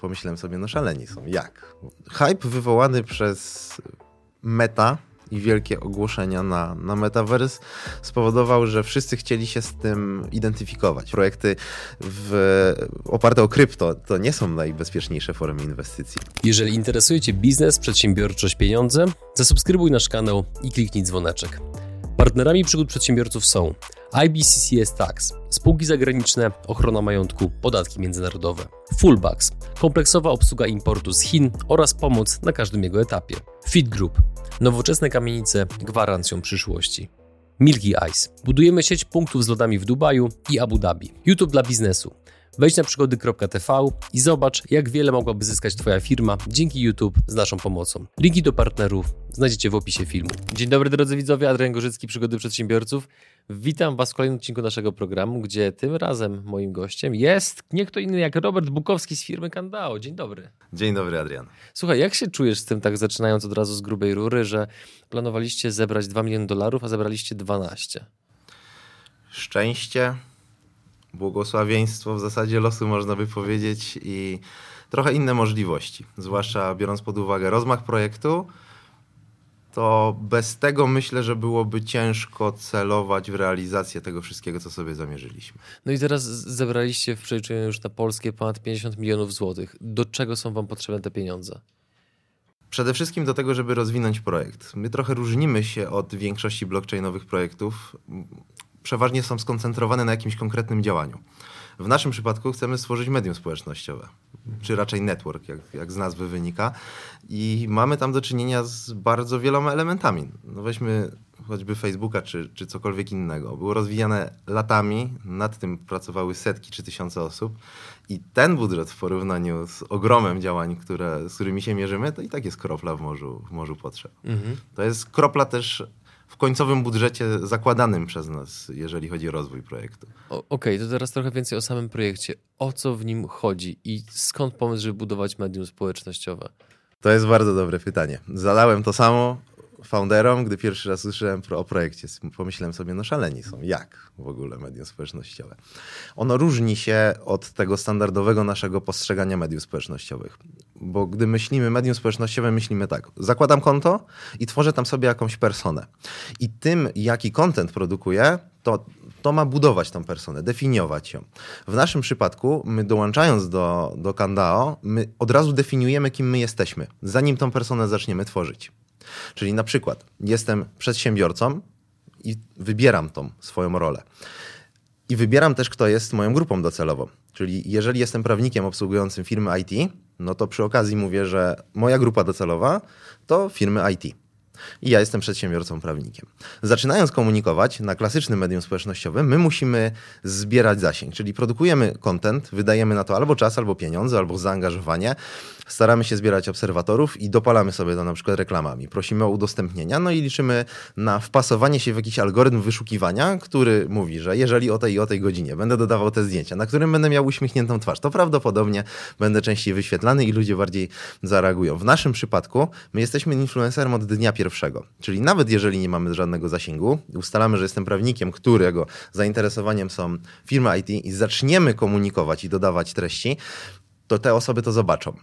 Pomyślałem sobie, no szaleni są. Jak? Hype wywołany przez Meta i wielkie ogłoszenia na, na Metaverse spowodował, że wszyscy chcieli się z tym identyfikować. Projekty w, oparte o krypto to nie są najbezpieczniejsze formy inwestycji. Jeżeli interesuje Cię biznes, przedsiębiorczość, pieniądze, zasubskrybuj nasz kanał i kliknij dzwoneczek. Partnerami przygód przedsiębiorców są IBCCS Tax, spółki zagraniczne, ochrona majątku, podatki międzynarodowe, Fullbacks, kompleksowa obsługa importu z Chin oraz pomoc na każdym jego etapie, Fit Group, nowoczesne kamienice gwarancją przyszłości. Milky Ice. Budujemy sieć punktów z lodami w Dubaju i Abu Dhabi. YouTube dla biznesu. Wejdź na przygody.tv i zobacz, jak wiele mogłaby zyskać Twoja firma dzięki YouTube z naszą pomocą. Linki do partnerów znajdziecie w opisie filmu. Dzień dobry drodzy widzowie, Adrian Gorzycki, Przygody Przedsiębiorców. Witam Was w kolejnym odcinku naszego programu, gdzie tym razem moim gościem jest nie kto inny jak Robert Bukowski z firmy Kandao. Dzień dobry. Dzień dobry, Adrian. Słuchaj, jak się czujesz z tym, tak zaczynając od razu z grubej rury, że planowaliście zebrać 2 miliony dolarów, a zebraliście 12? Szczęście, błogosławieństwo w zasadzie losu, można by powiedzieć, i trochę inne możliwości. Zwłaszcza biorąc pod uwagę rozmach projektu, to bez tego myślę, że byłoby ciężko celować w realizację tego wszystkiego, co sobie zamierzyliśmy. No i teraz zebraliście w przeliczeniu już na polskie ponad 50 milionów złotych. Do czego są Wam potrzebne te pieniądze? Przede wszystkim do tego, żeby rozwinąć projekt. My trochę różnimy się od większości blockchainowych projektów. Przeważnie są skoncentrowane na jakimś konkretnym działaniu. W naszym przypadku chcemy stworzyć medium społecznościowe, czy raczej network, jak, jak z nazwy wynika. I mamy tam do czynienia z bardzo wieloma elementami. No weźmy choćby Facebooka, czy, czy cokolwiek innego. Było rozwijane latami, nad tym pracowały setki czy tysiące osób. I ten budżet w porównaniu z ogromem działań, które, z którymi się mierzymy, to i tak jest kropla w morzu, w morzu potrzeb. Mhm. To jest kropla też w końcowym budżecie zakładanym przez nas, jeżeli chodzi o rozwój projektu. Okej, okay, to teraz trochę więcej o samym projekcie. O co w nim chodzi i skąd pomysł, żeby budować medium społecznościowe? To jest bardzo dobre pytanie. Zadałem to samo founderom, gdy pierwszy raz słyszałem o projekcie. Pomyślałem sobie, no szaleni są. Jak w ogóle media społecznościowe? Ono różni się od tego standardowego naszego postrzegania mediów społecznościowych. Bo gdy myślimy medium społecznościowe, myślimy tak. Zakładam konto i tworzę tam sobie jakąś personę. I tym, jaki content produkuję, to to ma budować tą personę, definiować ją. W naszym przypadku, my dołączając do, do Kandao, my od razu definiujemy, kim my jesteśmy, zanim tą personę zaczniemy tworzyć. Czyli na przykład jestem przedsiębiorcą i wybieram tą swoją rolę. I wybieram też, kto jest moją grupą docelową. Czyli jeżeli jestem prawnikiem obsługującym firmy IT, no to przy okazji mówię, że moja grupa docelowa to firmy IT. I ja jestem przedsiębiorcą prawnikiem. Zaczynając komunikować na klasycznym medium społecznościowym, my musimy zbierać zasięg, czyli produkujemy content, wydajemy na to albo czas, albo pieniądze, albo zaangażowanie staramy się zbierać obserwatorów i dopalamy sobie to na przykład reklamami. Prosimy o udostępnienia, no i liczymy na wpasowanie się w jakiś algorytm wyszukiwania, który mówi, że jeżeli o tej i o tej godzinie będę dodawał te zdjęcia, na którym będę miał uśmiechniętą twarz, to prawdopodobnie będę częściej wyświetlany i ludzie bardziej zareagują. W naszym przypadku my jesteśmy influencerem od dnia pierwszego, czyli nawet jeżeli nie mamy żadnego zasięgu, ustalamy, że jestem prawnikiem, którego zainteresowaniem są firmy IT i zaczniemy komunikować i dodawać treści, to te osoby to zobaczą.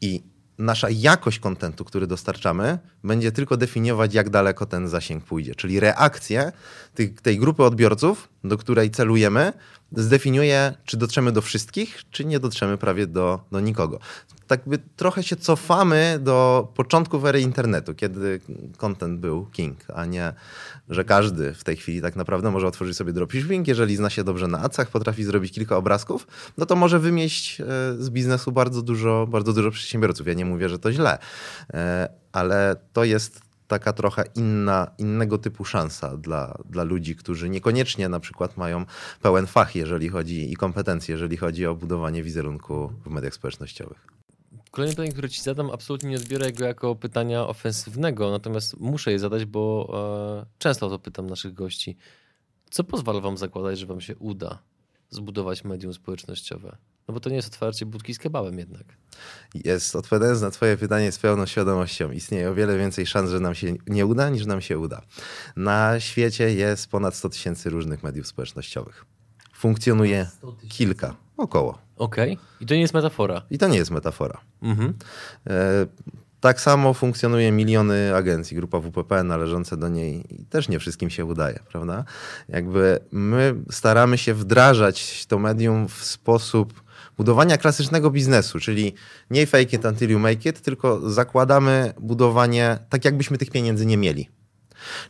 I nasza jakość kontentu, który dostarczamy, będzie tylko definiować, jak daleko ten zasięg pójdzie. Czyli reakcje tej grupy odbiorców, do której celujemy, zdefiniuje, czy dotrzemy do wszystkich, czy nie dotrzemy prawie do, do nikogo. Tak by trochę się cofamy do początków ery internetu, kiedy content był king, a nie, że każdy w tej chwili tak naprawdę może otworzyć sobie dropshipping, jeżeli zna się dobrze na acach, potrafi zrobić kilka obrazków, no to może wymieść e, z biznesu bardzo dużo, bardzo dużo przedsiębiorców. Ja nie mówię, że to źle, e, ale to jest taka trochę inna, innego typu szansa dla, dla ludzi, którzy niekoniecznie na przykład mają pełen fach, jeżeli chodzi i kompetencje, jeżeli chodzi o budowanie wizerunku w mediach społecznościowych. Kolejne pytanie, które ci zadam, absolutnie nie odbiorę go jako pytania ofensywnego, natomiast muszę je zadać, bo e, często o to pytam naszych gości. Co pozwala wam zakładać, że wam się uda zbudować medium społecznościowe? No bo to nie jest otwarcie budki z kebabem jednak. Jest, odpowiadając na twoje pytanie z pełną świadomością, istnieje o wiele więcej szans, że nam się nie uda, niż nam się uda. Na świecie jest ponad 100 tysięcy różnych mediów społecznościowych. Funkcjonuje kilka, około. Okej. Okay. I to nie jest metafora. I to nie jest metafora. Mhm. Tak samo funkcjonuje miliony agencji, grupa WPP należące do niej i też nie wszystkim się udaje, prawda? Jakby my staramy się wdrażać to medium w sposób budowania klasycznego biznesu, czyli nie fake it until you make it, tylko zakładamy budowanie tak, jakbyśmy tych pieniędzy nie mieli.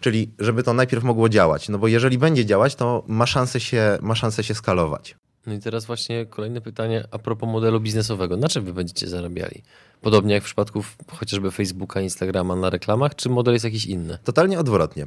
Czyli żeby to najpierw mogło działać, no bo jeżeli będzie działać, to ma szansę się, ma szansę się skalować. No i teraz właśnie kolejne pytanie a propos modelu biznesowego. Na czym wy będziecie zarabiali? Podobnie jak w przypadku chociażby Facebooka, Instagrama na reklamach, czy model jest jakiś inny? Totalnie odwrotnie.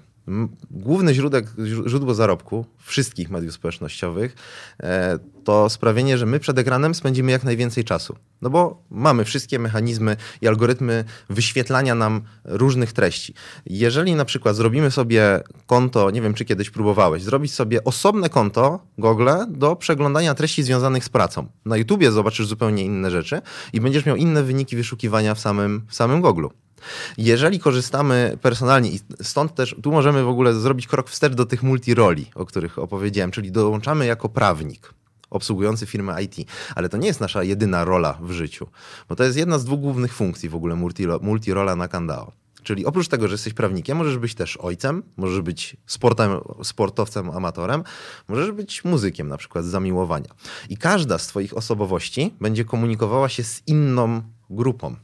Źródło, źródło zarobku wszystkich mediów społecznościowych e, to sprawienie, że my przed ekranem spędzimy jak najwięcej czasu. No bo mamy wszystkie mechanizmy i algorytmy wyświetlania nam różnych treści. Jeżeli na przykład zrobimy sobie konto, nie wiem czy kiedyś próbowałeś, zrobić sobie osobne konto Google do przeglądania treści związanych z pracą. Na YouTubie zobaczysz zupełnie inne rzeczy i będziesz miał inne wyniki wyszukiwania w samym, w samym Google. Jeżeli korzystamy personalnie i stąd też tu możemy w ogóle zrobić krok wstecz do tych multiroli, o których opowiedziałem, czyli dołączamy jako prawnik obsługujący firmę IT. Ale to nie jest nasza jedyna rola w życiu, bo to jest jedna z dwóch głównych funkcji w ogóle multirola na Kandao. Czyli oprócz tego, że jesteś prawnikiem, możesz być też ojcem, możesz być sportem, sportowcem, amatorem, możesz być muzykiem na przykład z zamiłowania. I każda z twoich osobowości będzie komunikowała się z inną grupą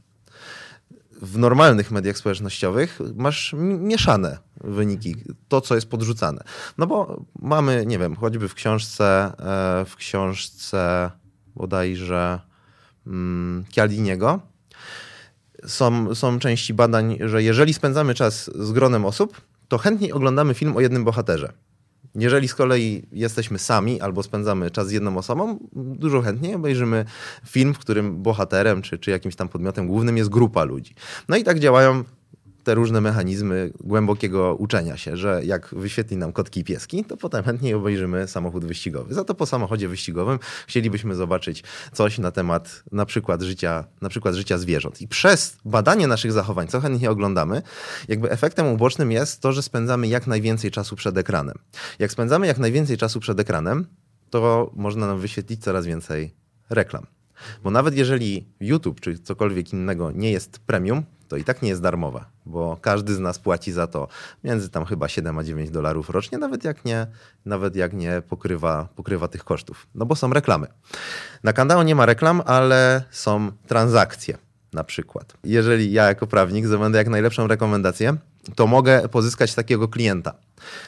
w normalnych mediach społecznościowych masz mieszane wyniki, to co jest podrzucane. No bo mamy, nie wiem, choćby w książce, e, w książce bodajże mm, Chialdiniego, są, są części badań, że jeżeli spędzamy czas z gronem osób, to chętniej oglądamy film o jednym bohaterze. Jeżeli z kolei jesteśmy sami albo spędzamy czas z jedną osobą, dużo chętniej obejrzymy film, w którym bohaterem czy, czy jakimś tam podmiotem głównym jest grupa ludzi. No i tak działają te różne mechanizmy głębokiego uczenia się, że jak wyświetli nam kotki i pieski, to potem chętniej obejrzymy samochód wyścigowy. Za to po samochodzie wyścigowym chcielibyśmy zobaczyć coś na temat na przykład życia, na przykład życia zwierząt. I przez badanie naszych zachowań, co chętnie oglądamy, jakby efektem ubocznym jest to, że spędzamy jak najwięcej czasu przed ekranem. Jak spędzamy jak najwięcej czasu przed ekranem, to można nam wyświetlić coraz więcej reklam. Bo nawet jeżeli YouTube czy cokolwiek innego nie jest premium, to i tak nie jest darmowe, bo każdy z nas płaci za to między tam chyba 7 a 9 dolarów rocznie, nawet jak nie, nawet jak nie pokrywa, pokrywa tych kosztów. No bo są reklamy. Na kanale nie ma reklam, ale są transakcje na przykład. Jeżeli ja jako prawnik zdobędę jak najlepszą rekomendację, to mogę pozyskać takiego klienta.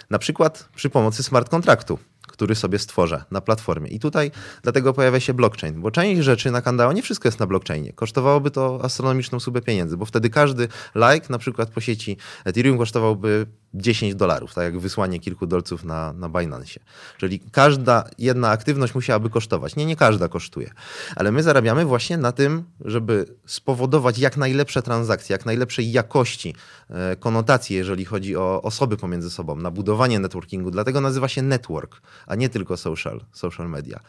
Na przykład przy pomocy smart kontraktu który sobie stworzę na platformie. I tutaj dlatego pojawia się blockchain, bo część rzeczy na Kandao, nie wszystko jest na blockchainie. Kosztowałoby to astronomiczną subę pieniędzy, bo wtedy każdy like na przykład po sieci Ethereum kosztowałby 10 dolarów, tak jak wysłanie kilku dolców na, na Binance. Czyli każda jedna aktywność musiałaby kosztować. Nie, nie każda kosztuje. Ale my zarabiamy właśnie na tym, żeby spowodować jak najlepsze transakcje, jak najlepszej jakości e, konotacji, jeżeli chodzi o osoby pomiędzy sobą, na budowanie networkingu. Dlatego nazywa się network, a nie tylko social, social media.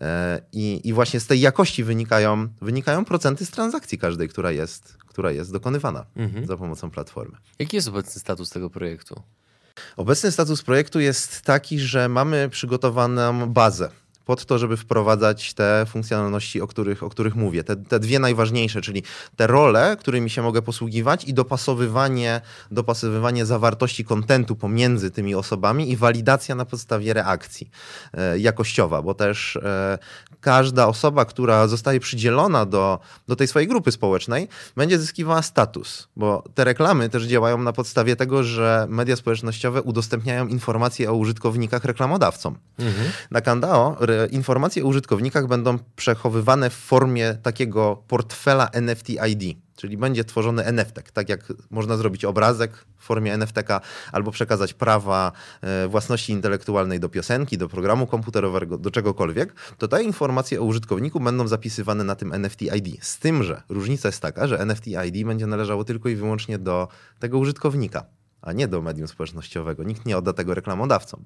E, I, i właśnie z tej jakości wynikają, wynikają procenty z transakcji każdej, która jest, która jest dokonywana mhm. za pomocą platformy. Jaki jest obecny status tego projektu? Obecny status projektu jest taki, że mamy przygotowaną bazę pod to, żeby wprowadzać te funkcjonalności, o których, o których mówię. Te, te dwie najważniejsze, czyli te role, którymi się mogę posługiwać i dopasowywanie, dopasowywanie zawartości kontentu pomiędzy tymi osobami i walidacja na podstawie reakcji e, jakościowa, bo też e, każda osoba, która zostaje przydzielona do, do tej swojej grupy społecznej, będzie zyskiwała status, bo te reklamy też działają na podstawie tego, że media społecznościowe udostępniają informacje o użytkownikach reklamodawcom. Mhm. Na Kandao informacje o użytkownikach będą przechowywane w formie takiego portfela NFT ID, czyli będzie tworzony NFT, tak jak można zrobić obrazek w formie NFT-ka albo przekazać prawa e, własności intelektualnej do piosenki, do programu komputerowego, do czegokolwiek, to te informacje o użytkowniku będą zapisywane na tym NFT ID. Z tym, że różnica jest taka, że NFT ID będzie należało tylko i wyłącznie do tego użytkownika a nie do medium społecznościowego. Nikt nie odda tego reklamodawcom.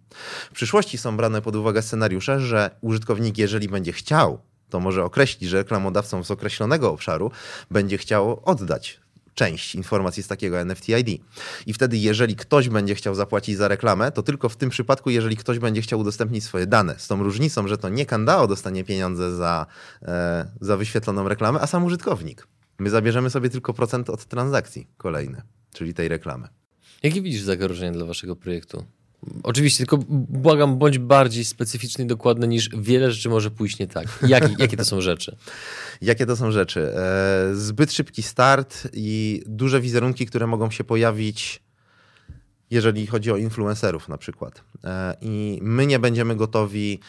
W przyszłości są brane pod uwagę scenariusze, że użytkownik, jeżeli będzie chciał, to może określić, że reklamodawcą z określonego obszaru będzie chciał oddać część informacji z takiego NFT ID. I wtedy, jeżeli ktoś będzie chciał zapłacić za reklamę, to tylko w tym przypadku, jeżeli ktoś będzie chciał udostępnić swoje dane. Z tą różnicą, że to nie Kandao dostanie pieniądze za, e, za wyświetloną reklamę, a sam użytkownik. My zabierzemy sobie tylko procent od transakcji kolejny, czyli tej reklamy. Jakie widzisz zagrożenie dla waszego projektu? Oczywiście, tylko błagam, bądź bardziej specyficzny i dokładny niż wiele rzeczy może pójść nie tak. Jakie, jakie to są rzeczy? Jakie to są rzeczy? E, zbyt szybki start i duże wizerunki, które mogą się pojawić, jeżeli chodzi o influencerów na przykład. E, I my nie będziemy gotowi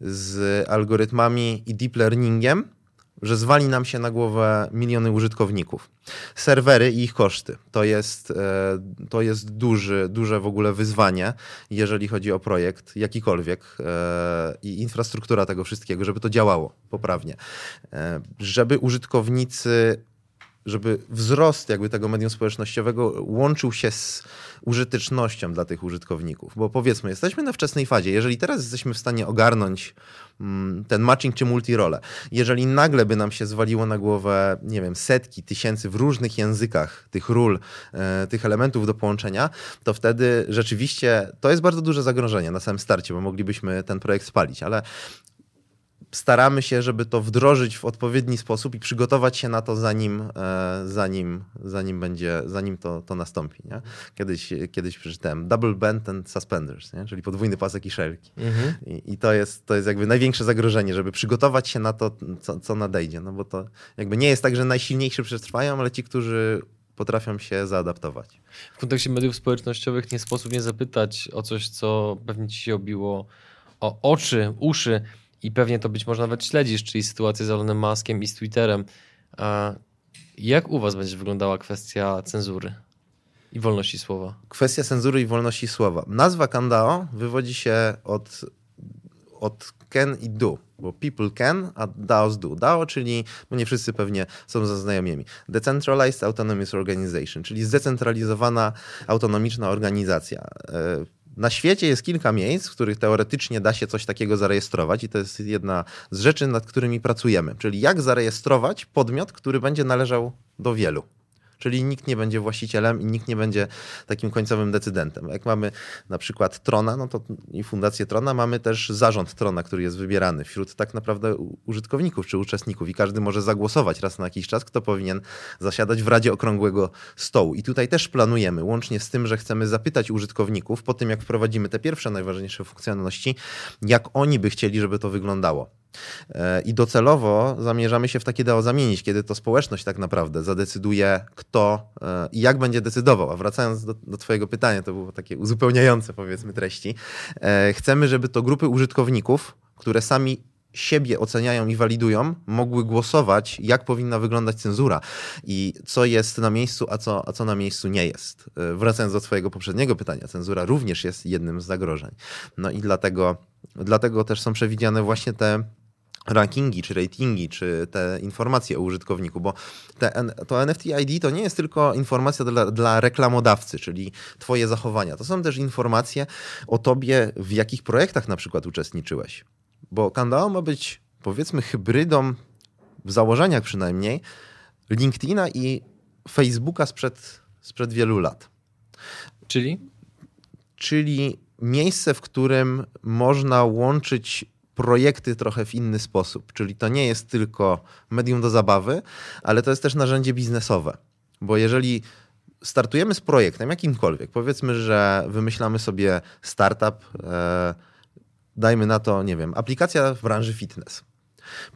z algorytmami i deep learningiem, że zwali nam się na głowę miliony użytkowników. Serwery i ich koszty to jest, e, to jest duży, duże w ogóle wyzwanie, jeżeli chodzi o projekt jakikolwiek e, i infrastruktura tego wszystkiego, żeby to działało poprawnie. E, żeby użytkownicy żeby wzrost jakby tego medium społecznościowego łączył się z użytecznością dla tych użytkowników. Bo powiedzmy, jesteśmy na wczesnej fazie. Jeżeli teraz jesteśmy w stanie ogarnąć mm, ten matching czy multirole, jeżeli nagle by nam się zwaliło na głowę, nie wiem, setki, tysięcy w różnych językach tych ról, e, tych elementów do połączenia, to wtedy rzeczywiście to jest bardzo duże zagrożenie na samym starcie, bo moglibyśmy ten projekt spalić, ale staramy się, żeby to wdrożyć w odpowiedni sposób i przygotować się na to, zanim, e, zanim, zanim, będzie, zanim to, to nastąpi. Nie? Kiedyś, kiedyś przeczytałem double band and suspenders, nie? czyli podwójny pasek i szelki. Mhm. I, I, to, jest, to jest jakby największe zagrożenie, żeby przygotować się na to, co, co nadejdzie. No bo to jakby nie jest tak, że najsilniejsi przetrwają, ale ci, którzy potrafią się zaadaptować. W kontekście mediów społecznościowych nie sposób nie zapytać o coś, co pewnie ci się obiło o oczy, uszy i pewnie to być może nawet śledzisz, czyli sytuację z Elonem Muskiem i z Twitterem. Jak u was będzie wyglądała kwestia cenzury i wolności słowa? Kwestia cenzury i wolności słowa. Nazwa Kandao wywodzi się od, od can i do, bo people can, a DAOs do. DAO, czyli, bo nie wszyscy pewnie są zaznajomieni, Decentralized Autonomous Organization, czyli zdecentralizowana autonomiczna organizacja. Na świecie jest kilka miejsc, w których teoretycznie da się coś takiego zarejestrować, i to jest jedna z rzeczy, nad którymi pracujemy. Czyli jak zarejestrować podmiot, który będzie należał do wielu czyli nikt nie będzie właścicielem i nikt nie będzie takim końcowym decydentem. Jak mamy na przykład Trona, no to i Fundację Trona, mamy też zarząd Trona, który jest wybierany wśród tak naprawdę użytkowników czy uczestników i każdy może zagłosować raz na jakiś czas, kto powinien zasiadać w Radzie Okrągłego Stołu. I tutaj też planujemy, łącznie z tym, że chcemy zapytać użytkowników po tym, jak wprowadzimy te pierwsze, najważniejsze funkcjonalności, jak oni by chcieli, żeby to wyglądało. E, I docelowo zamierzamy się w takie DAO zamienić, kiedy to społeczność tak naprawdę zadecyduje, kto e, i jak będzie decydował. A wracając do, do Twojego pytania, to było takie uzupełniające, powiedzmy, treści. E, chcemy, żeby to grupy użytkowników, które sami siebie oceniają i walidują, mogły głosować, jak powinna wyglądać cenzura i co jest na miejscu, a co, a co na miejscu nie jest. Wracając do Twojego poprzedniego pytania, cenzura również jest jednym z zagrożeń. No i dlatego, dlatego też są przewidziane właśnie te rankingi, czy ratingi, czy te informacje o użytkowniku, bo te, to NFT ID to nie jest tylko informacja dla, dla, reklamodawcy, czyli twoje zachowania. To są też informacje o tobie, w jakich projektach na przykład uczestniczyłeś. Bo Kandao ma być powiedzmy hybrydą, w założeniach przynajmniej, LinkedIna i Facebooka sprzed, sprzed wielu lat. Czyli? Czyli miejsce, w którym można łączyć projekty trochę w inny sposób. Czyli to nie jest tylko medium do zabawy, ale to jest też narzędzie biznesowe. Bo jeżeli startujemy z projektem jakimkolwiek, powiedzmy, że wymyślamy sobie startup, e, dajmy na to, nie wiem, aplikacja w branży fitness.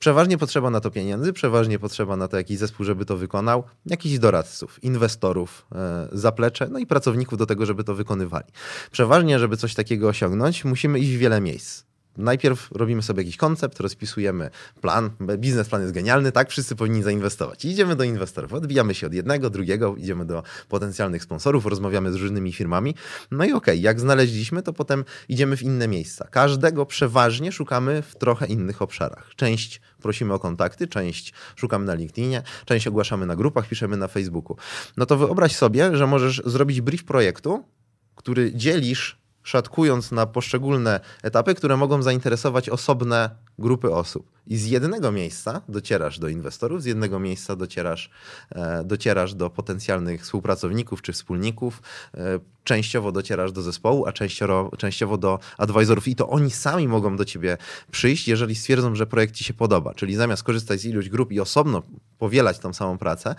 Przeważnie potrzeba na to pieniędzy, przeważnie potrzeba na to jakiś zespół, żeby to wykonał, jakichś doradców, inwestorów, e, zaplecze, no i pracowników do tego, żeby to wykonywali. Przeważnie, żeby coś takiego osiągnąć, musimy iść w wiele miejsc najpierw robimy sobie jakiś koncept, rozpisujemy plan, biznesplan jest genialny, tak, wszyscy powinni zainwestować. I idziemy do inwestorów, odbijamy się od jednego, drugiego, idziemy do potencjalnych sponsorów, rozmawiamy z różnymi firmami. No i okej, okay, jak znaleźliśmy, to potem idziemy w inne miejsca. Każdego przeważnie szukamy w trochę innych obszarach. Część prosimy o kontakty, część szukamy na LinkedInie, część ogłaszamy na grupach, piszemy na Facebooku. No to wyobraź sobie, że możesz zrobić brief projektu, który dzielisz szatkując na poszczególne etapy, które mogą zainteresować osobne grupy osób. I z jednego miejsca docierasz do inwestorów, z jednego miejsca docierasz, e, docierasz do potencjalnych współpracowników czy wspólników, e, częściowo docierasz do zespołu, a częściowo, częściowo do advisorów. I to oni sami mogą do ciebie przyjść, jeżeli stwierdzą, że projekt ci się podoba. Czyli zamiast korzystać z iluś grup i osobno powielać tą samą pracę,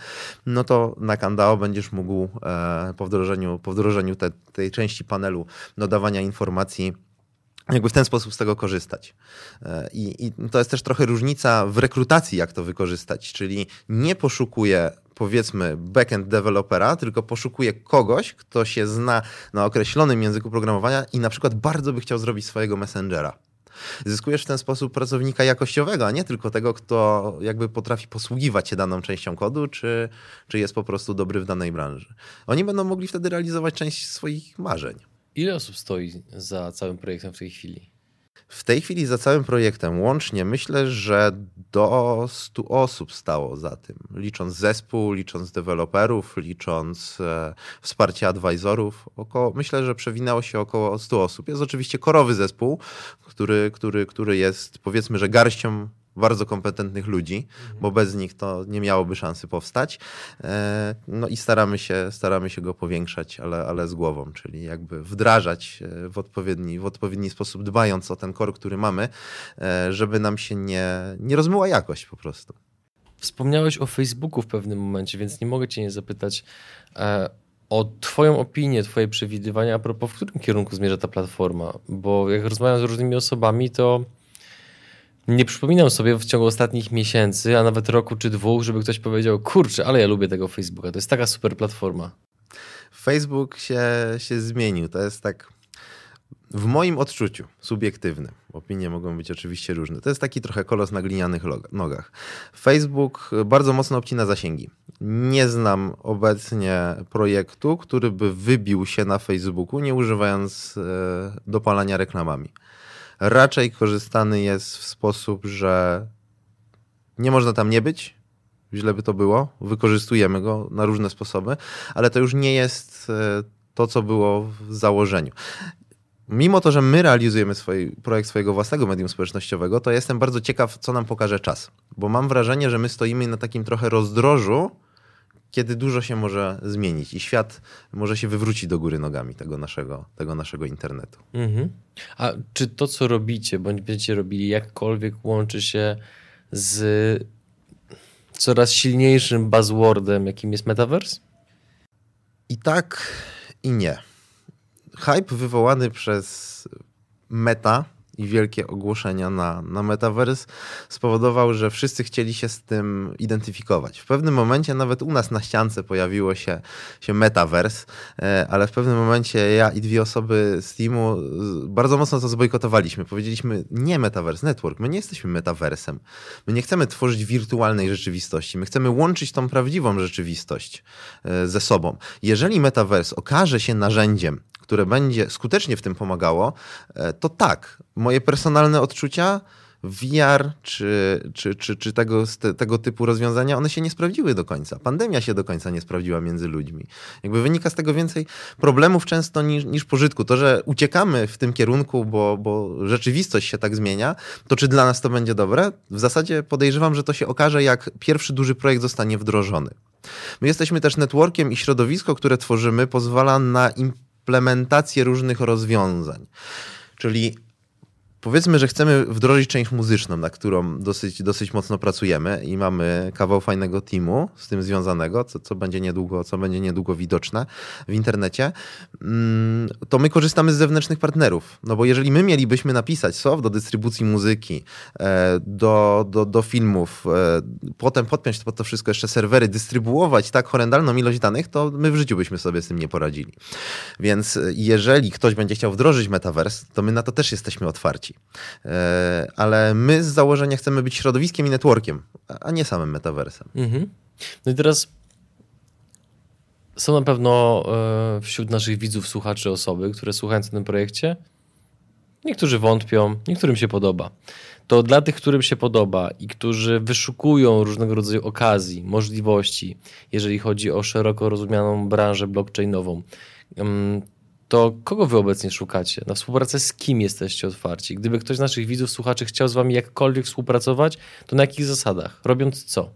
no to na Kandao będziesz mógł e, po wdrożeniu, po wdrożeniu te, tej części panelu dodawania informacji jakby w ten sposób z tego korzystać. E, I, I, to jest też trochę różnica w rekrutacji, jak to wykorzystać, czyli nie poszukuję powiedzmy backend dewelopera, tylko poszukuję kogoś, kto się zna na określonym języku programowania i na przykład bardzo by chciał zrobić swojego messengera. Zyskujesz w ten sposób pracownika jakościowego, a nie tylko tego, kto jakby potrafi posługiwać się daną częścią kodu, czy, czy jest po prostu dobry w danej branży. Oni będą mogli wtedy realizować część swoich marzeń. Ile osób stoi za całym projektem w tej chwili? W tej chwili za całym projektem łącznie myślę, że do 100 osób stało za tym. Licząc zespół, licząc deweloperów, licząc e, wsparcie advisorów. Około, myślę, że przewinęło się około 100 osób. Jest oczywiście korowy zespół, który, który, który jest powiedzmy, że garścią bardzo kompetentnych ludzi, mhm. bo bez nich to nie miałoby szansy powstać. E, no i staramy się, staramy się go powiększać, ale, ale z głową, czyli jakby wdrażać e, w odpowiedni, w odpowiedni sposób, dbając o ten kor, który mamy, e, żeby nam się nie, nie rozmyła jakość po prostu. Wspomniałeś o Facebooku w pewnym momencie, więc nie mogę cię nie zapytać o Twoją opinię, Twoje przewidywania a propos, w którym kierunku zmierza ta platforma. Bo jak rozmawiam z różnymi osobami, to nie przypominam sobie w ciągu ostatnich miesięcy, a nawet roku czy dwóch, żeby ktoś powiedział, kurczę, ale ja lubię tego Facebooka, to jest taka super platforma. Facebook się, się zmienił. To jest tak w moim odczuciu subiektywnym, opinie mogą być oczywiście różne, to jest taki trochę kolos na glinianych nogach. Facebook bardzo mocno obcina zasięgi. Nie znam obecnie projektu, który by wybił się na Facebooku, nie używając e, dopalania reklamami raczej korzystany jest w sposób, że nie można tam nie być, źle by to było, wykorzystujemy go na różne sposoby, ale to już nie jest e, to, co było w założeniu. Mimo to, że my realizujemy swój projekt swojego własnego medium społecznościowego, to jestem bardzo ciekaw, co nam pokaże czas. Bo mam wrażenie, że my stoimy na takim trochę rozdrożu kiedy dużo się może zmienić i świat może się wywrócić do góry nogami tego naszego, tego naszego internetu. Mhm. A czy to, co robicie, bądź będziecie robili, jakkolwiek łączy się z coraz silniejszym buzzwordem, jakim jest metaverse? I tak, i nie. Hype wywołany przez Meta i wielkie ogłoszenia na, na Metaverse spowodował, że wszyscy chcieli się z tym identyfikować. W pewnym momencie nawet u nas na ściance pojawiło się, się Metaverse, e, ale w pewnym momencie ja i dwie osoby z teamu bardzo mocno to zbojkotowaliśmy. Powiedzieliśmy nie Metaverse Network, my nie jesteśmy Metaversem. My nie chcemy tworzyć wirtualnej rzeczywistości, my chcemy łączyć tą prawdziwą rzeczywistość e, ze sobą. Jeżeli Metaverse okaże się narzędziem, które będzie skutecznie w tym pomagało, e, to tak, moje personalne odczucia VR czy, czy, czy, czy tego, tego typu rozwiązania, one się nie sprawdziły do końca. Pandemia się do końca nie sprawdziła między ludźmi. Jakby wynika z tego więcej problemów często niż, niż pożytku. To, że uciekamy w tym kierunku, bo, bo rzeczywistość się tak zmienia, to czy dla nas to będzie dobre? W zasadzie podejrzewam, że to się okaże, jak pierwszy duży projekt zostanie wdrożony. My jesteśmy też networkiem i środowisko, które tworzymy, pozwala na implementację różnych rozwiązań. Czyli Powiedzmy, że chcemy wdrożyć część muzyczną, na którą dosyć, dosyć mocno pracujemy i mamy kawał fajnego teamu z tym związanego, co, co, będzie, niedługo, co będzie niedługo widoczne w internecie. Mm, to my korzystamy z zewnętrznych partnerów. No bo jeżeli my mielibyśmy napisać soft do dystrybucji muzyki, e, do, do, do filmów, e, potem podpiąć pod to wszystko jeszcze serwery, dystrybuować tak horrendalną ilość danych, to my w życiu byśmy sobie z tym nie poradzili. Więc e, jeżeli ktoś będzie chciał wdrożyć metaverse, to my na to też jesteśmy otwarci. E, ale my z założenia chcemy być środowiskiem i networkiem, a nie samym metaversem. Mhm. No i teraz są na pewno e, wśród naszych widzów, słuchaczy osoby, które słuchając o tym projekcie, niektórzy wątpią, niektórym się podoba. To dla tych, którym się podoba i którzy wyszukują różnego rodzaju okazji, możliwości, jeżeli chodzi o szeroko rozumianą branżę blockchainową, to kogo wy obecnie szukacie? Na współpracę z kim jesteście otwarci? Gdyby ktoś z naszych widzów, słuchaczy chciał z wami jakkolwiek współpracować, to na jakich zasadach? Robiąc co?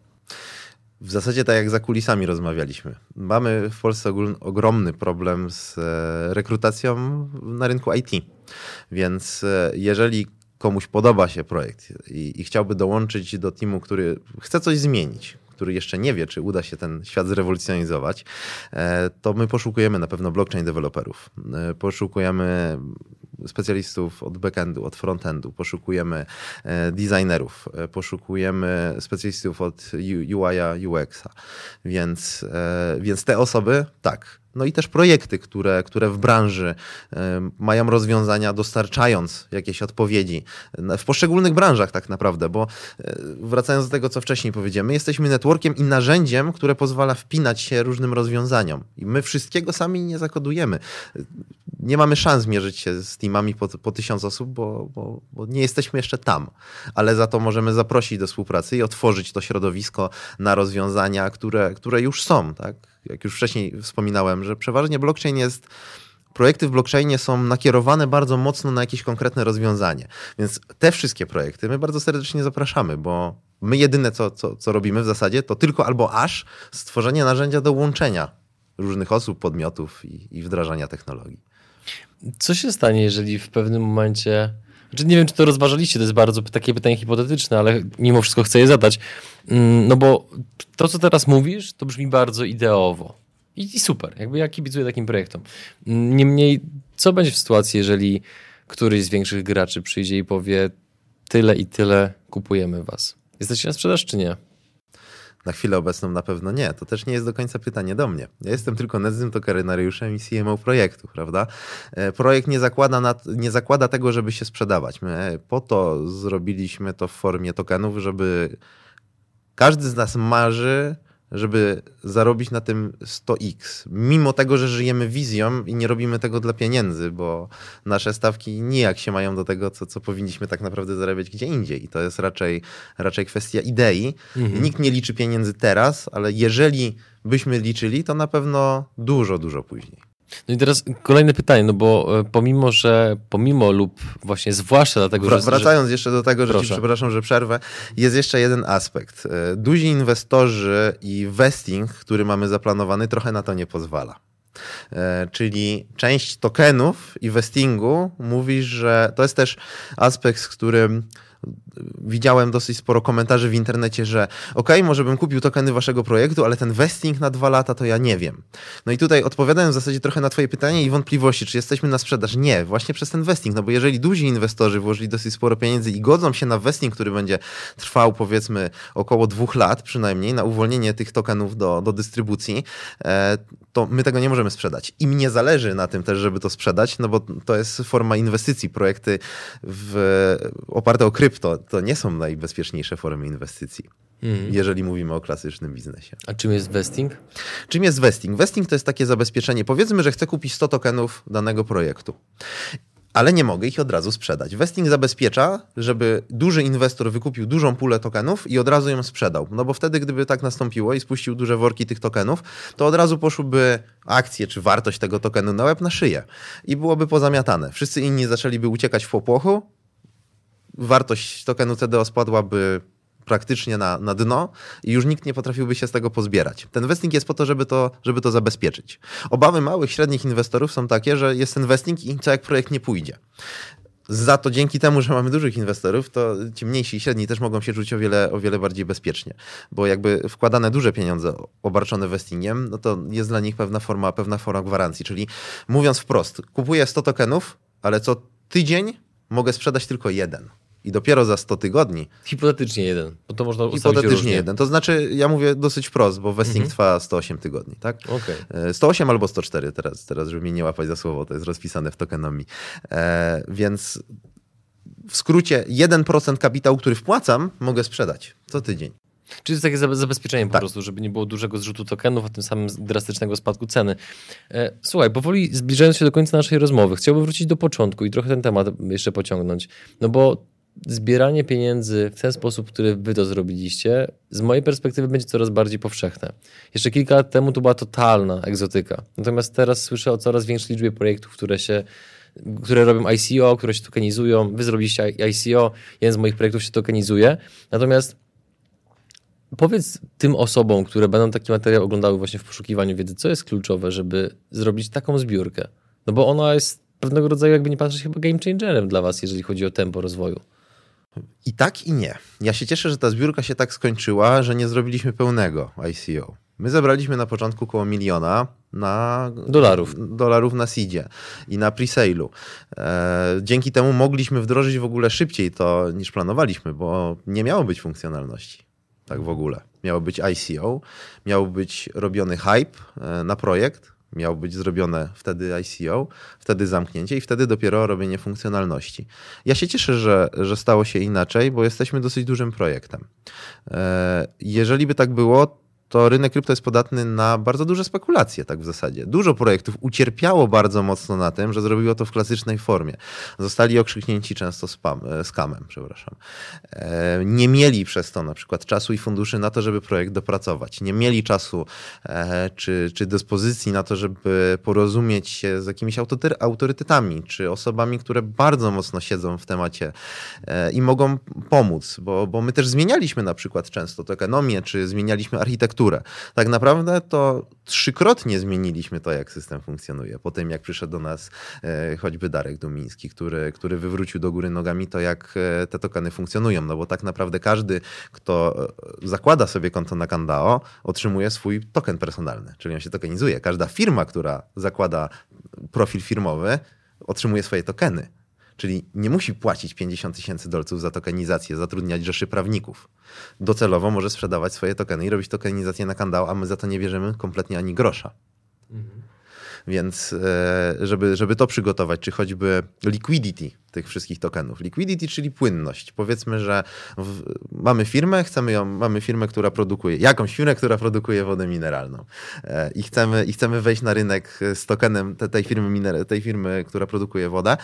W zasadzie tak jak za kulisami rozmawialiśmy. Mamy w Polsce ogromny problem z e, rekrutacją na rynku IT. Więc e, jeżeli komuś podoba się projekt i, i chciałby dołączyć do teamu, który chce coś zmienić, który jeszcze nie wie, czy uda się ten świat zrewolucjonizować, e, to my poszukujemy na pewno blockchain deweloperów. E, poszukujemy specjalistów od backendu, od frontendu, poszukujemy e, designerów, poszukujemy specjalistów od UI-a, UX-a. Więc, więc te osoby, tak, no i też projekty, które, które w branży mają rozwiązania, dostarczając jakieś odpowiedzi w poszczególnych branżach, tak naprawdę, bo e, wracając do tego, co wcześniej powiedziałem, my jesteśmy networkiem i narzędziem, które pozwala wpinać się różnym rozwiązaniom. I my wszystkiego sami nie zakodujemy. Nie mamy szans mierzyć się z teamami po, po tysiąc osób, bo, bo, bo nie jesteśmy jeszcze tam, ale za to możemy zaprosić do współpracy i otworzyć to środowisko na rozwiązania, które, które już są. Tak? jak już wcześniej wspominałem, że przeważnie blockchain jest projekty w blockchainie są nakierowane bardzo mocno na jakieś konkretne rozwiązanie. Więc te wszystkie projekty my bardzo serdecznie zapraszamy, bo my jedyne, co, co, co robimy w zasadzie, to tylko albo aż stworzenie narzędzia do łączenia różnych osób, podmiotów i, i wdrażania technologii. Co się stanie, jeżeli w pewnym momencie. Znaczy nie wiem, czy to rozważaliście, to jest bardzo takie pytanie hipotetyczne, ale mimo wszystko chcę je zadać. Mm, no bo to, co teraz mówisz, to brzmi bardzo ideowo. I, I, super, jakby ja kibicuję takim projektom. Niemniej, co będzie w sytuacji, jeżeli któryś z większych graczy przyjdzie i powie tyle i tyle kupujemy was? Jesteście na sprzedaż czy nie? Na chwilę obecną na pewno nie. To też nie jest do końca pytanie do mnie. Ja jestem tylko nedzym tokenariuszem i CMO projektu, prawda? E, projekt nie zakłada, nie zakłada tego, żeby się sprzedawać. My po to zrobiliśmy to w formie tokenów, żeby każdy z nas marzy, żeby zarobić na tym 100x. Mimo tego, że żyjemy wizją i nie robimy tego dla pieniędzy, bo nasze stawki nijak się mają do tego, co, co powinniśmy tak naprawdę zarabiać gdzie indziej. I to jest raczej, raczej kwestia idei. Mhm. Nikt nie liczy pieniędzy teraz, ale jeżeli byśmy liczyli, to na pewno dużo, dużo później. No i teraz kolejne pytanie, no bo e, pomimo, że pomimo lub właśnie zwłaszcza dlatego, Wr- że... Wracając jeszcze do tego, że ci, przepraszam, że przerwę, jest jeszcze jeden aspekt. E, duzi inwestorzy i vesting, który mamy zaplanowany, trochę na to nie pozwala. E, czyli część tokenów i vestingu mówi, że to jest też aspekt, z którym widziałem dosyć sporo komentarzy w internecie, że ok, może bym kupił tokeny waszego projektu, ale ten vesting na dwa lata to ja nie wiem. No i tutaj odpowiadałem w zasadzie trochę na twoje pytanie i wątpliwości, czy jesteśmy na sprzedaż. Nie, właśnie przez ten vesting, no bo jeżeli duzi inwestorzy włożyli dosyć sporo pieniędzy i godzą się na vesting, który będzie trwał powiedzmy około dwóch lat przynajmniej, na uwolnienie tych tokenów do, do dystrybucji, e, to my tego nie możemy sprzedać. I mnie zależy na tym też, żeby to sprzedać, no bo to jest forma inwestycji. Projekty w, oparte o krypto to nie są najbezpieczniejsze formy inwestycji. Mm. Jeżeli mówimy o klasycznym biznesie. A czym jest vesting? Czym jest vesting? Vesting to jest takie zabezpieczenie. Powiedzmy, że chcę kupić 100 tokenów danego projektu ale nie mogę ich od razu sprzedać. Vesting zabezpiecza, żeby duży inwestor wykupił dużą pulę tokenów i od razu ją sprzedał. No bo wtedy, gdyby tak nastąpiło i spuścił duże worki tych tokenów, to od razu poszłyby akcje czy wartość tego tokenu na łeb na szyję i byłoby pozamiatane. Wszyscy inni zaczęliby uciekać w popłochu, wartość tokenu CDO spadłaby praktycznie na, na dno i już nikt nie potrafiłby się z tego pozbierać. Ten vesting jest po to, żeby to, żeby to zabezpieczyć. Obawy małych, średnich inwestorów są takie, że jest ten vesting i co jak projekt nie pójdzie. Za to dzięki temu, że mamy dużych inwestorów, to ci mniejsi i średni też mogą się czuć o wiele, o wiele bardziej bezpiecznie, bo jakby wkładane duże pieniądze obarczone vestingiem, no to jest dla nich pewna forma, pewna forma gwarancji, czyli mówiąc wprost, kupuję 100 tokenów, ale co tydzień mogę sprzedać tylko jeden i dopiero za 100 tygodni. Hipotetycznie jeden, bo to można Hipotetycznie jeden. To znaczy, ja mówię dosyć wprost, bo vesting mhm. trwa 108 tygodni, tak? Okay. 108 albo 104 teraz, teraz, żeby mnie nie łapać za słowo, to jest rozpisane w tokenomii. E, więc w skrócie 1% kapitału, który wpłacam, mogę sprzedać co tydzień. Czyli to jest takie zabezpieczenie po tak. prostu, żeby nie było dużego zrzutu tokenów, a tym samym drastycznego spadku ceny. E, słuchaj, powoli zbliżając się do końca naszej rozmowy, chciałbym wrócić do początku i trochę ten temat jeszcze pociągnąć. No bo zbieranie pieniędzy w ten sposób, który wy to zrobiliście, z mojej perspektywy będzie coraz bardziej powszechne. Jeszcze kilka lat temu to była totalna egzotyka. Natomiast teraz słyszę o coraz większej liczbie projektów, które się które robią ICO, które się tokenizują. Wy zrobiliście ICO, jeden z moich projektów się tokenizuje. Natomiast powiedz tym osobom, które będą taki materiał oglądały właśnie w poszukiwaniu wiedzy, co jest kluczowe, żeby zrobić taką zbiórkę? No bo ona jest pewnego rodzaju, jakby nie patrzeć, chyba game changerem dla was, jeżeli chodzi o tempo rozwoju. I tak i nie. Ja się cieszę, że ta zbiórka się tak skończyła, że nie zrobiliśmy pełnego ICO. My zebraliśmy na początku około miliona na dolarów, dolarów na seedzie i na presale'u. E, dzięki temu mogliśmy wdrożyć w ogóle szybciej to niż planowaliśmy, bo nie miało być funkcjonalności. Tak w ogóle. Miało być ICO, miał być robiony hype e, na projekt, miało być zrobione wtedy ICO, wtedy zamknięcie i wtedy dopiero robienie funkcjonalności. Ja się cieszę, że, że stało się inaczej, bo jesteśmy dosyć dużym projektem. E, jeżeli by tak było, to rynek krypto jest podatny na bardzo duże spekulacje, tak w zasadzie. Dużo projektów ucierpiało bardzo mocno na tym, że zrobiło to w klasycznej formie. Zostali okrzyknięci często spam, e, skamem, przepraszam. E, nie mieli przez to na przykład czasu i funduszy na to, żeby projekt dopracować. Nie mieli czasu e, czy, czy dyspozycji na to, żeby porozumieć się z jakimiś autorytetami, czy osobami, które bardzo mocno siedzą w temacie i mogą pomóc, bo, bo my też zmienialiśmy na przykład często to ekonomię, czy zmienialiśmy architekturę Tak naprawdę to trzykrotnie zmieniliśmy to, jak system funkcjonuje. Po tym, jak przyszedł do nas e, choćby Darek Dumiński, który, który wywrócił do góry nogami to, jak e, te tokeny funkcjonują. No bo tak naprawdę każdy, kto e, zakłada sobie konto na Kandao, otrzymuje swój token personalny, czyli on się tokenizuje. Każda firma, która zakłada profil firmowy, otrzymuje swoje tokeny. Czyli nie musi płacić 50 tysięcy dolców za tokenizację, zatrudniać rzeszy prawników. Docelowo może sprzedawać swoje tokeny i robić tokenizację na kandał, a my za to nie bierzemy kompletnie ani grosza. Mhm. Więc e, żeby, żeby to przygotować, czy choćby liquidity tych wszystkich tokenów. Liquidity, czyli płynność. Powiedzmy, że w, mamy firmę, chcemy ją, mamy firmę, która produkuje, jakąś firmę, która produkuje wodę mineralną e, i chcemy, i chcemy wejść na rynek z tokenem te, tej, firmy, tej firmy, która produkuje wodę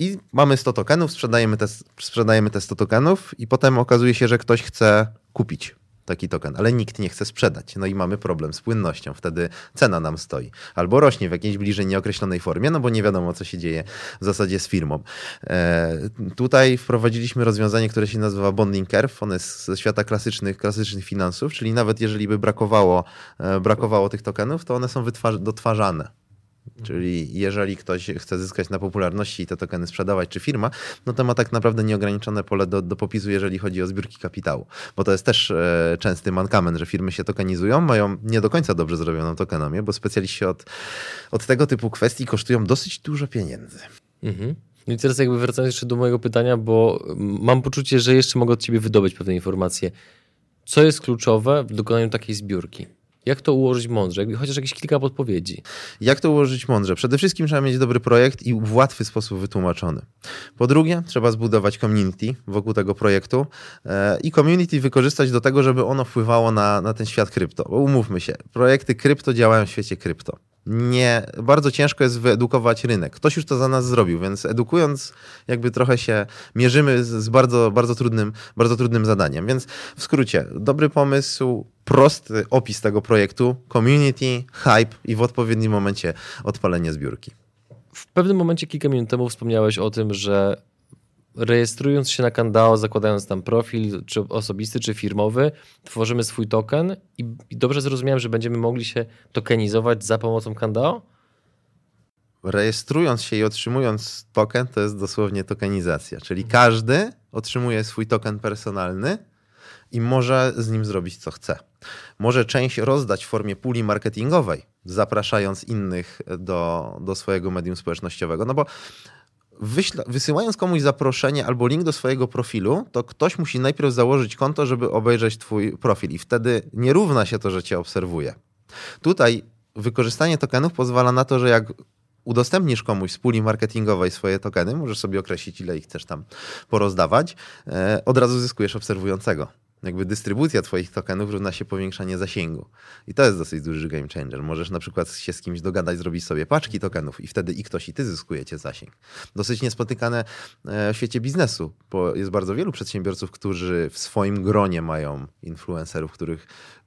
i mamy 100 tokenów, sprzedajemy te, sprzedajemy te 100 tokenów i potem okazuje się, że ktoś chce kupić taki token, ale nikt nie chce sprzedać. No i mamy problem z płynnością. Wtedy cena nam stoi. Albo rośnie w jakiejś bliżej nieokreślonej formie, no bo nie wiadomo, co się dzieje w zasadzie z firmą. E, tutaj wprowadziliśmy rozwiązanie, które się nazywa bonding curve. One jest ze świata klasycznych, klasycznych finansów, czyli nawet jeżeli by brakowało, e, brakowało tych tokenów, to one są dotwarzane Czyli jeżeli ktoś chce zyskać na popularności i te tokeny sprzedawać, czy firma, no to ma tak naprawdę nieograniczone pole do, do popisu, jeżeli chodzi o zbiórki kapitału. Bo to jest też e, częsty mankament, że firmy się tokenizują, mają nie do końca dobrze zrobioną tokenomię, bo specjaliści od, od tego typu kwestii kosztują dosyć dużo pieniędzy. Mhm. No i teraz jakby wracając jeszcze do mojego pytania, bo mam poczucie, że jeszcze mogę od ciebie wydobyć pewne informacje. Co jest kluczowe w dokonaniu takiej zbiórki? Jak to ułożyć mądrze? Chociaż jakieś kilka podpowiedzi. Jak to ułożyć mądrze? Przede wszystkim trzeba mieć dobry projekt i w łatwy sposób wytłumaczony. Po drugie, trzeba zbudować community wokół tego projektu e, i community wykorzystać do tego, żeby ono wpływało na, na ten świat krypto. Bo umówmy się, projekty krypto działają w świecie krypto nie, bardzo ciężko jest wyedukować rynek. Ktoś już to za nas zrobił, więc edukując, jakby trochę się mierzymy z, z bardzo, bardzo, trudnym, bardzo trudnym zadaniem. Więc w skrócie, dobry pomysł, prosty opis tego projektu, community, hype i w odpowiednim momencie odpalenie zbiórki. W pewnym momencie kilka minut temu wspomniałeś o tym, że rejestrując się na Kandao, zakładając tam profil, czy osobisty, czy firmowy, tworzymy swój token i, i dobrze zrozumiałem, że będziemy mogli się tokenizować za pomocą Kandao? Rejestrując się i otrzymując token, to jest dosłownie tokenizacja, czyli każdy otrzymuje swój token personalny i może z nim zrobić co chce. Może część rozdać w formie puli marketingowej, zapraszając innych do, do swojego medium społecznościowego. No bo wyśla, wysyłając komuś zaproszenie albo link do swojego profilu, to ktoś musi najpierw założyć konto, żeby obejrzeć twój profil i wtedy nie równa się to, że cię obserwuje. Tutaj wykorzystanie tokenów pozwala na to, że jak udostępnisz komuś z puli marketingowej swoje tokeny, możesz sobie określić, ile ich chcesz tam porozdawać, e, od razu zyskujesz obserwującego. Jakby dystrybucja twoich tokenów równa się powiększanie zasięgu. I to jest dosyć duży game changer. Możesz na przykład się z kimś dogadać, zrobić sobie paczki tokenów i wtedy i ktoś i ty zyskujecie zasięg. Dosyć niespotykane e, w świecie biznesu, bo jest bardzo wielu przedsiębiorców, którzy w swoim gronie mają influencerów, których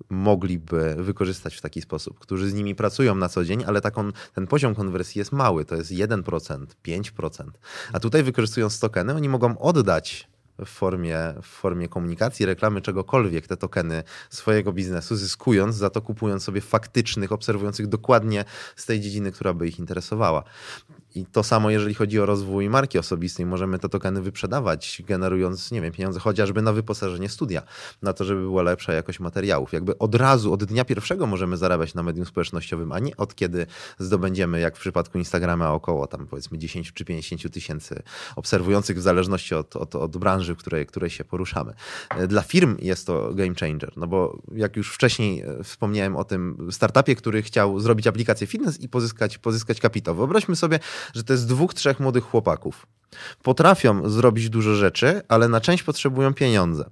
mogliby wykorzystać w taki sposób, którzy z nimi pracują na co dzień, ale taką, ten poziom konwersji jest mały, to jest 1%, 5%. A tutaj wykorzystując tokeny, oni mogą oddać w formie, w formie komunikacji, reklamy, czegokolwiek te tokeny swojego biznesu, zyskując za to, kupując sobie faktycznych, obserwujących dokładnie z tej dziedziny, która by ich interesowała. I to samo, jeżeli chodzi o rozwój marki osobistej. Możemy te tokeny wyprzedawać, generując, nie wiem, pieniądze chociażby na wyposażenie studia, na to, żeby była lepsza jakość materiałów. Jakby od razu, od dnia pierwszego możemy zarabiać na medium społecznościowym, a nie od kiedy zdobędziemy, jak w przypadku Instagrama, około tam powiedzmy 10 czy 50 tysięcy obserwujących w zależności od, od, od branży, w której, której się poruszamy. Dla firm jest to game changer, no bo jak już wcześniej e, wspomniałem o tym startupie, który chciał zrobić aplikację fitness i pozyskać, pozyskać kapitał. Wyobraźmy sobie, że to jest dwóch, trzech młodych chłopaków. Potrafią zrobić dużo rzeczy, ale na część potrzebują pieniądze.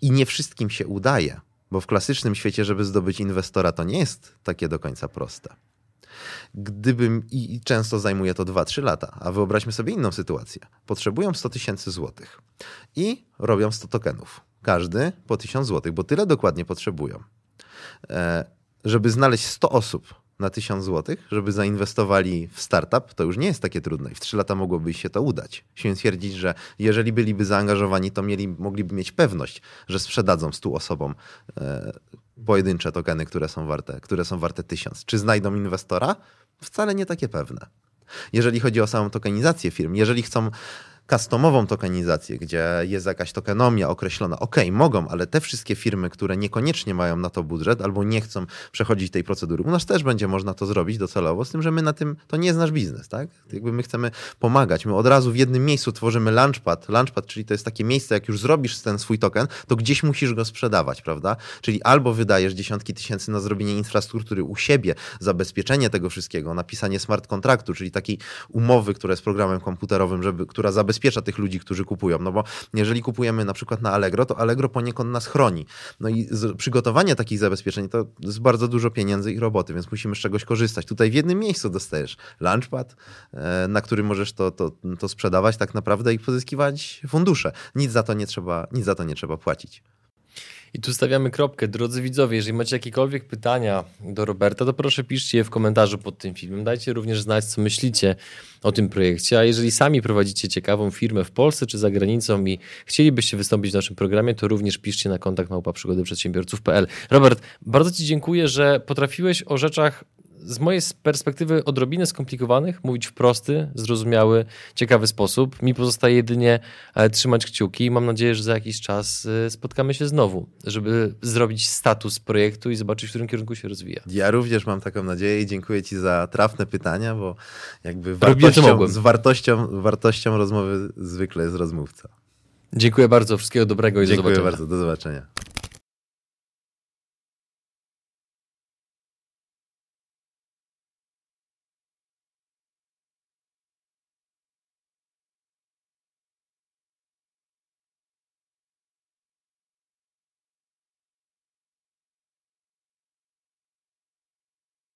I nie wszystkim się udaje, bo w klasycznym świecie, żeby zdobyć inwestora, to nie jest takie do końca proste. Gdybym, i często zajmuje to 2-3 lata, a wyobraźmy sobie inną sytuację. Potrzebują 100 tysięcy złotych i robią 100 tokenów. Każdy po 1000 złotych, bo tyle dokładnie potrzebują. E, żeby znaleźć 100 osób, na 1000 zł, żeby zainwestowali w startup, to już nie jest takie trudne i w 3 lata mogłoby się to udać. Śmiem twierdzić, że jeżeli byliby zaangażowani, to mieli, mogliby mieć pewność, że sprzedadzą 100 osobom e, pojedyncze tokeny, które są warte, które są warte 1000. Czy znajdą inwestora? Wcale nie takie pewne. Jeżeli chodzi o samą tokenizację firm, jeżeli chcą customową tokenizację, gdzie jest jakaś tokenomia określona, ok, mogą, ale te wszystkie firmy, które niekoniecznie mają na to budżet albo nie chcą przechodzić tej procedury, u nas też będzie można to zrobić docelowo, z tym, że my na tym, to nie jest nasz biznes, tak? Jakby my chcemy pomagać. My od razu w jednym miejscu tworzymy launchpad. Launchpad, czyli to jest takie miejsce, jak już zrobisz ten swój token, to gdzieś musisz go sprzedawać, prawda? Czyli albo wydajesz dziesiątki tysięcy na zrobienie infrastruktury u siebie, zabezpieczenie tego wszystkiego, napisanie smart kontraktu, czyli takiej umowy, która jest programem komputerowym, żeby, która zabezpiecza zabezpiecza tych ludzi, którzy kupują. No bo jeżeli kupujemy na przykład na Allegro, to Allegro poniekąd nas chroni. No i przygotowanie takich zabezpieczeń to jest bardzo dużo pieniędzy i roboty, więc musimy z czegoś korzystać. Tutaj w jednym miejscu dostajesz launchpad, e, na którym możesz to, to, to sprzedawać tak naprawdę i pozyskiwać fundusze. Nic za to nie trzeba, nic za to nie trzeba płacić. I tu stawiamy kropkę. Drodzy widzowie, jeżeli macie jakiekolwiek pytania do Roberta, to proszę piszcie je w komentarzu pod tym filmem. Dajcie również znać, co myślicie o tym projekcie. A jeżeli sami prowadzicie ciekawą firmę w Polsce czy za granicą i chcielibyście wystąpić w naszym programie, to również piszcie na kontakt małpa przedsiębiorców.pl. Robert, bardzo Ci dziękuję, że potrafiłeś o rzeczach z mojej perspektywy odrobinę skomplikowanych, mówić w prosty, zrozumiały, ciekawy sposób. Mi pozostaje jedynie e, trzymać kciuki i mam nadzieję, że za jakiś czas e, spotkamy się znowu, żeby zrobić status projektu i zobaczyć, w którym kierunku się rozwija. Ja również mam taką nadzieję i dziękuję Ci za trafne pytania, bo jakby wartością, z wartością, wartością rozmowy zwykle jest rozmówca. Dziękuję bardzo, wszystkiego dobrego i Dziękuję do zobaczenia. bardzo, do zobaczenia.